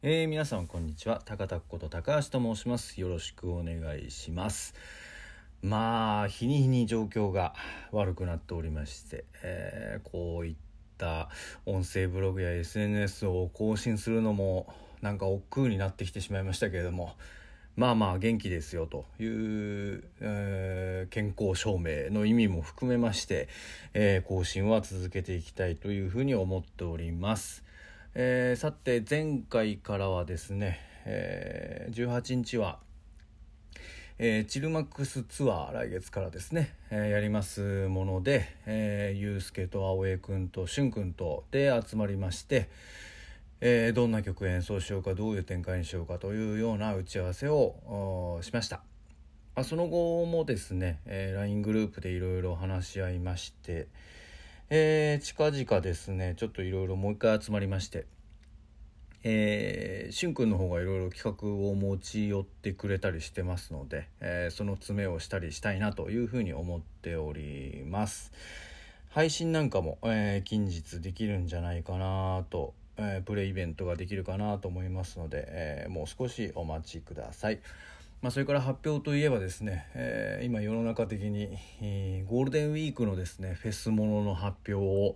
えー、皆さんこんにちは。高田こと高橋と申します。よろしくお願いします。まあ日に日に状況が悪くなっておりまして、えー、こういった音声ブログや SNS を更新するのもなんか億劫になってきてしまいましたけれどもまあまあ元気ですよという、えー、健康証明の意味も含めまして、えー、更新は続けていきたいというふうに思っております。えー、さて前回からはですね、えー、18日は、えー、チルマックスツアー来月からですね、えー、やりますもので、えー、ゆうすけと青江くんとしゅんくんとで集まりまして、えー、どんな曲演奏しようかどういう展開にしようかというような打ち合わせをしました。あその後もですね、えー、LINE グループでいろいろ話し合いまして、えー、近々ですねちょっといろいろもう一回集まりましてえー、しゅんくんの方がいろいろ企画を持ち寄ってくれたりしてますので、えー、その詰めをしたりしたいなというふうに思っております配信なんかも、えー、近日できるんじゃないかなとえー、プレイイベントができるかなと思いますので、えー、もう少しお待ちください。まあ、それから発表といえばですね、えー、今世の中的に、えゴールデンウィークのですねフェスものの発表を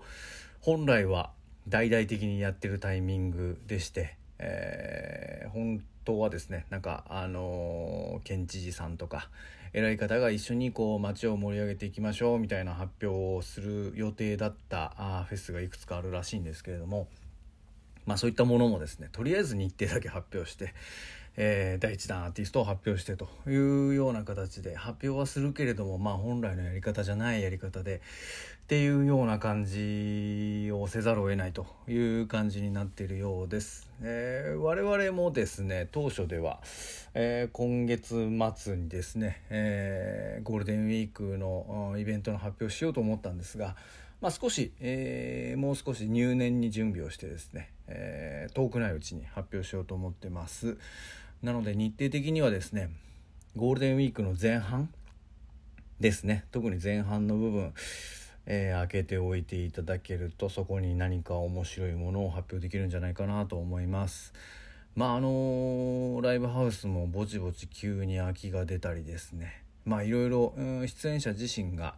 本来は大々的にやってるタイミングでして、え本当はですねなんかあの県知事さんとか偉い方が一緒にこう街を盛り上げていきましょうみたいな発表をする予定だったあフェスがいくつかあるらしいんですけれども。まあそういったものもですねとりあえず日程だけ発表して、えー、第1弾アーティストを発表してというような形で発表はするけれどもまあ本来のやり方じゃないやり方でっていうような感じをせざるを得ないという感じになっているようです。えー、我々もですね当初では、えー、今月末にですね、えー、ゴールデンウィークのイベントの発表しようと思ったんですがまあ、少し、えー、もう少し入念に準備をしてですね、えー、遠くないうちに発表しようと思ってますなので日程的にはですねゴールデンウィークの前半ですね。特に前半の部分、えー、開けておいていただけるとそこに何か面白いものを発表できるんじゃないかなと思います。まああのー、ライブハウスもぼちぼち急に空きが出たりですね。まあいろいろ、うん、出演者自身が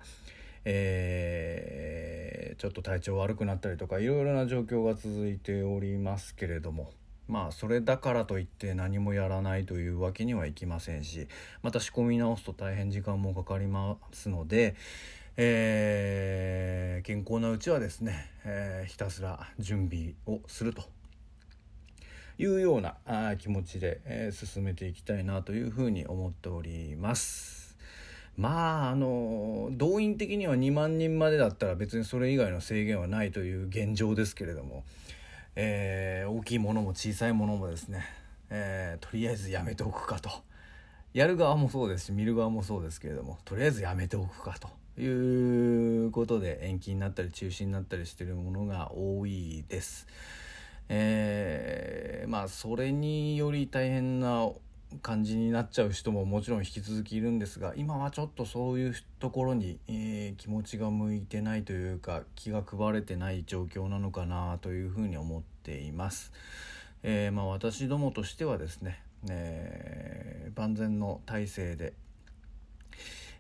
えー、ちょっと体調悪くなったりとかいろいろな状況が続いておりますけれども。まあそれだからといって何もやらないというわけにはいきませんしまた仕込み直すと大変時間もかかりますので、えー、健康なうちはですね、えー、ひたすら準備をするというようなあ気持ちで、えー、進めていきたいなというふうに思っております。まああの動員的には2万人までだったら別にそれ以外の制限はないという現状ですけれども、えー、大きいものも小さいものもですね、えー、とりあえずやめておくかとやる側もそうですし見る側もそうですけれどもとりあえずやめておくかということで延期になったり中止になったりしてるものが多いです。えー、まあそれにより大変な感じになっちゃう人ももちろん引き続きいるんですが今はちょっとそういうところに、えー、気持ちが向いてないというか気が配れてない状況なのかなというふうに思っています。えー、まあ、私どもとしてはですね、えー、万全の体制で、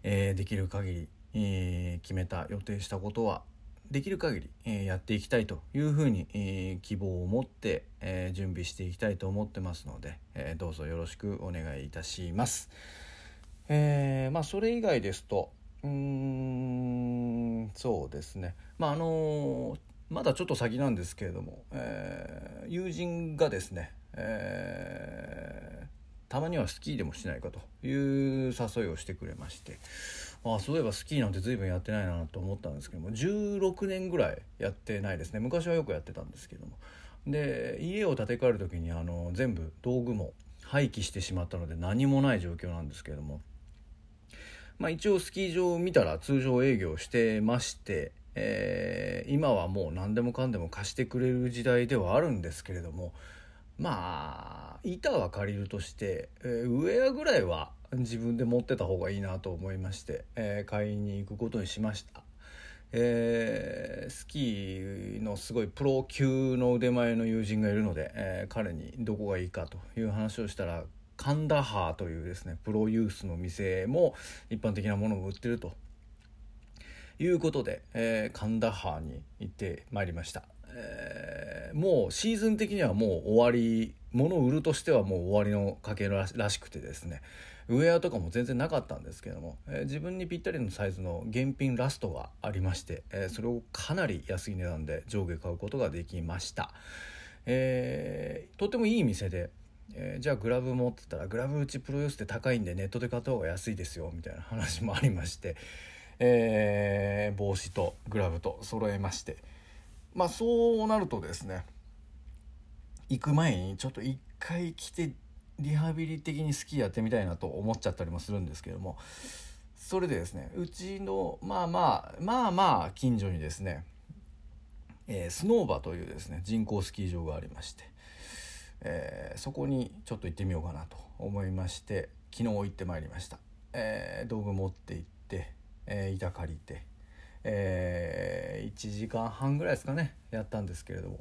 えできる限り、え決めた予定したことはできる限り、えー、やっていきたいというふうに、えー、希望を持って、えー、準備していきたいと思ってますので、えどうぞよろしくお願いいたします。えまあ、それ以外ですとうーんそうですねまああのまだちょっと先なんですけれども、え友人がですね、えたまにはスキーでもしないかという誘いをしてくれましてあそういえばスキーなんて随分やってないなと思ったんですけども16年ぐらいやってないですね。昔はよくやってたんですけども。で家を建て替える時にあの全部道具も廃棄してしまったので何もない状況なんですけれども。まあ一応スキー場を見たら通常営業してまして、えー、今はもう何でもかんでも貸してくれる時代ではあるんですけれどもまあ板は借りるとして、えー、ウェアぐらいは自分で持ってた方がいいなと思いまして、えー、買いに行くことにしました、えー、スキーのすごいプロ級の腕前の友人がいるので、えー、彼にどこがいいかという話をしたらカンダハーというですねプロユースの店も一般的なものを売ってると。いうことで、えー、カンダハーに行ってまいりました、えー、もうシーズン的にはもう終わり物を売るとしてはもう終わりのかけらしくてですね。ウェアとかも全然なかったんですけども、えー、自分にぴったりのサイズの現品ラストがありまして、えー、それをかなり安い値段で上下買うことができました、えー、とてもいい店で、えじゃあグラブ持ってたらグラブうちプロユースって高いんでネットで買った方が安いですよみたいな話もありまして、えー帽子とグラブと揃えまして。まあそうなるとですね行く前にちょっと一回来てリハビリ的にスキーやってみたいなと思っちゃったりもするんですけどもそれでですねうちのまあまあまあまあ近所にですね、えー、スノーバというですね人工スキー場がありまして、えー、そこにちょっと行ってみようかなと思いまして昨日行ってまいりました、えー、道具持って行って、え板借りて、え1時間半ぐらいですかねやったんですけれども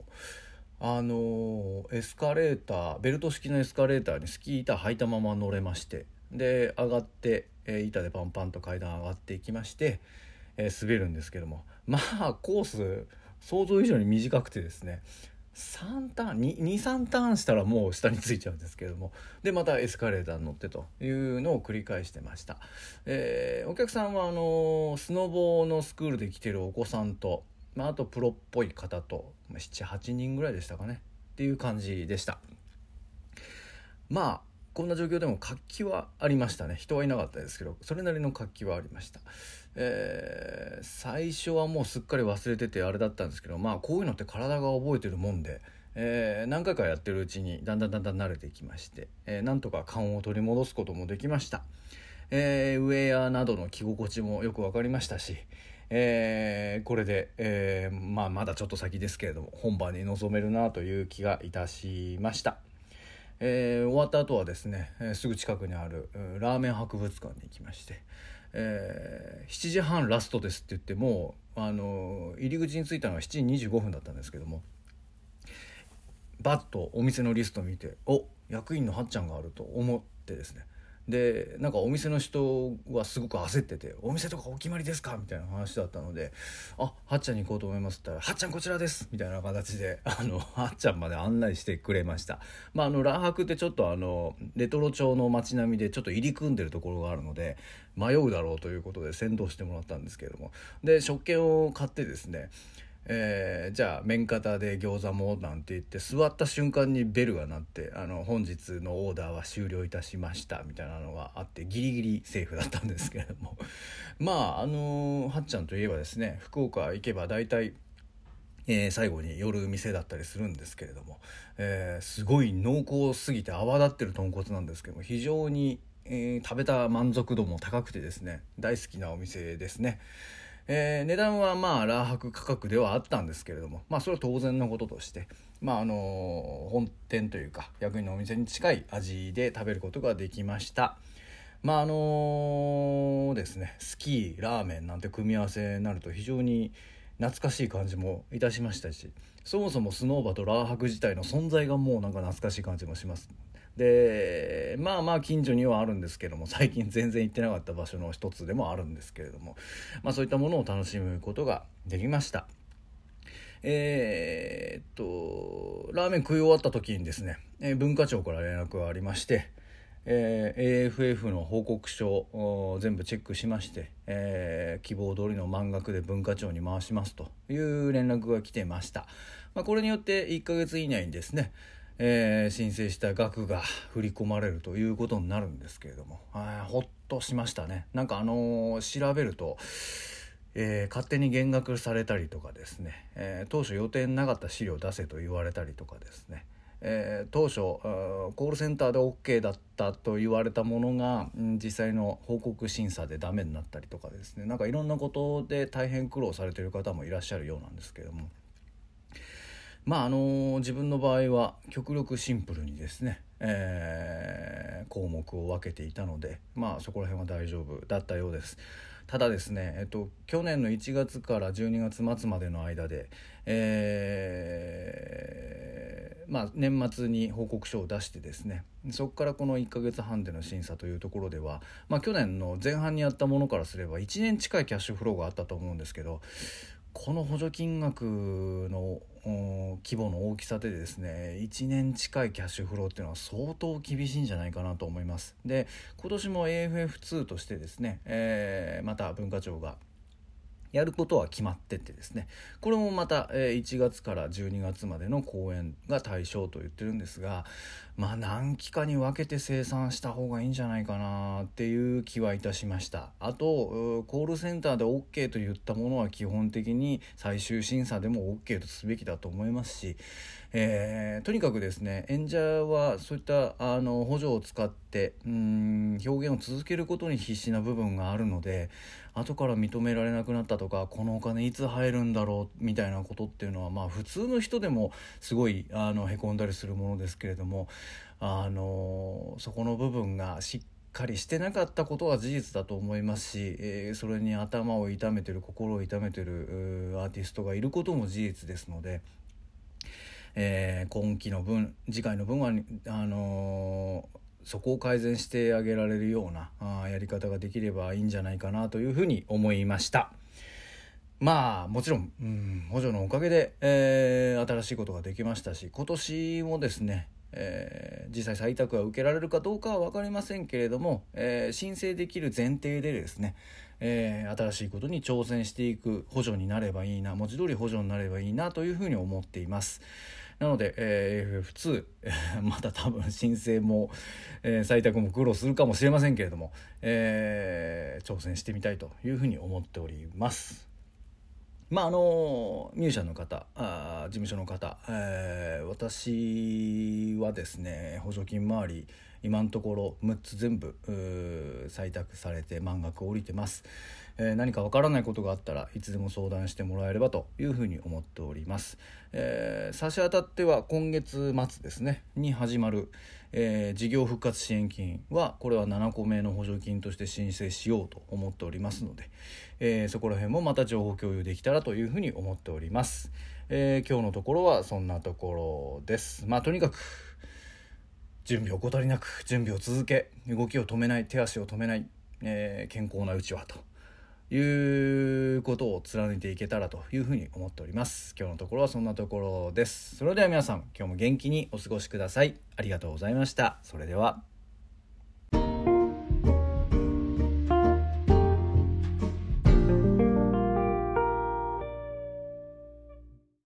あのエスカレーターベルト式のエスカレーターにスキー板履いたまま乗れましてで上がって、えー、板でパンパンと階段上がっていきまして、えー、滑るんですけども。まあコース想像以上に短くてですね3ターン23ターンしたらもう下についちゃうんですけども。でまたエスカレーターに乗ってというのを繰り返してました、えー、お客さんはあのスノボーのスクールで来てるお子さんとまあ、あとプロっぽい方と78人ぐらいでしたかね。っていう感じでした。まあこんな状況でも活気はありましたね。人はいなかったですけどそれなりの活気はありました、えー、最初はもうすっかり忘れててあれだったんですけどまあこういうのって体が覚えてるもんで、えー、何回かやってるうちにだんだんだんだん慣れてきまして、えー、なんとか勘を取り戻すこともできました、えー、ウェアなどの着心地もよく分かりましたし、えー、これで、えー、まあ、まだちょっと先ですけれども本番に臨めるなという気がいたしました、えー、終わった後はですね、えすぐ近くにあるラーメン博物館に行きまして、え7時半ラストですって言ってもあの入り口に着いたのは7時25分だったんですけどもバッとお店のリスト見てお役員のはっちゃんがあると思ってですねでなんかお店の人はすごく焦ってて「お店とかお決まりですか?」みたいな話だったので「あはっちゃんに行こうと思います」って言ったら「はっちゃんこちらです」みたいな形であのはっちゃんまで案内してくれましたまああのラーハクってちょっとあのレトロ調の街並みでちょっと入り組んでるところがあるので迷うだろうということで先導してもらったんですけれどもで食券を買ってですねえー、じゃあ麺型で餃子もなんて言って座った瞬間にベルが鳴ってあの本日のオーダーは終了いたしましたみたいなのがあってギリギリセーフだったんですけれども まああのはっちゃんといえばですね福岡行けば大体えー、最後に夜店だったりするんですけれども、えー、すごい濃厚すぎて泡立ってる豚骨なんですけども非常に、えー、食べた満足度も高くてですね大好きなお店ですね。えー、値段はまあラー博価格ではあったんですけれどもまあそれは当然のこととしてまああの本店というか役員のお店に近い味で食べることができました。まああのですねスキーラーメンなんて組み合わせになると非常に懐かしい感じもいたしましたしそもそもスノーバとラー博自体の存在がもうなんか懐かしい感じもします。でまあまあ近所にはあるんですけども最近全然行ってなかった場所の一つでもあるんですけれども、まあ、そういったものを楽しむことができました。えー、っとラーメン食い終わった時にですね、えー、文化庁から連絡がありまして、えー、AFF の報告書を全部チェックしまして、えー、希望通りの満額で文化庁に回しますという連絡が来てました、まあ、これによって1ヶ月以内にですねえー、申請した額が振り込まれるということになるんですけれども。ほっとしましたね。なんかあのー、調べると、えー、勝手に減額されたりとかですね、え当初予定なかった資料出せと言われたりとかですね。えー、当初コールセンターで OK だったと言われたものが、実際の報告審査でダメになったりとかですね。なんかいろんなことで大変苦労されてる方もいらっしゃるようなんですけども。まああの自分の場合は極力シンプルにですね、えー、項目を分けていたのでまあそこら辺は大丈夫だったようです。ただですね、えっと、去年の1月から12月末までの間で、えー、まあ、年末に報告書を出してですねそこからこの1ヶ月半での審査というところでは、まあ、去年の前半にやったものからすれば1年近いキャッシュフローがあったと思うんですけどこの補助金額の規模の大きさでですね1年近いキャッシュフローっていうのは相当厳しいんじゃないかなと思います。で今年も AFF2 としてですね、えー、また文化庁がやることは決まっててですね。これもまた1月から12月までの公演が対象と言ってるんですがまあ何期かに分けて生産した方がいいんじゃないかなっていう気はいたしました。あとコールセンターで OK と言ったものは基本的に最終審査でも OK とすべきだと思いますしえー、とにかくですね演者はそういったあの補助を使ってうん表現を続けることに必死な部分があるので後から認められなくなったとかこのお金いつ入るんだろうみたいなことっていうのはまあ普通の人でもすごいあのへこんだりするものですけれどもあのそこの部分がしっかりしてなかったことは事実だと思いますし、えー、それに頭を痛めてる心を痛めてるアーティストがいることも事実ですのでえー、今期の分次回の分はあのー、そこを改善してあげられるようなあやり方ができればいいんじゃないかなというふうに思いました。まあもちろん、うん、補助のおかげで、えー、新しいことができましたし今年もですね、えー、実際採択は受けられるかどうかは分かりませんけれども、えー、申請できる前提でですね、えー、新しいことに挑戦していく補助になればいいな文字通り補助になればいいなというふうに思っています。なので、えー、FF2、まだ多分申請も、えー、採択も苦労するかもしれませんけれども、えー、挑戦してみたいというふうに思っております。まああのミュージシャンの方あ事務所の方、えー、私はですね補助金回り今のところ6つ全部採択されて満額降りてます、えー、何かわからないことがあったらいつでも相談してもらえればというふうに思っております、えー、差し当たっては今月末ですねに始まる、えー、事業復活支援金はこれは7個目の補助金として申請しようと思っておりますので、えそこら辺もまた情報共有できたらというふうに思っております、え今日のところはそんなところです。まあとにかく準備を怠りなく準備を続け動きを止めない手足を止めない、えー、健康なうちはということを貫いていけたらというふうに思っております。今日のところはそんなところです。それでは皆さん今日も元気にお過ごしください。ありがとうございました。それでは。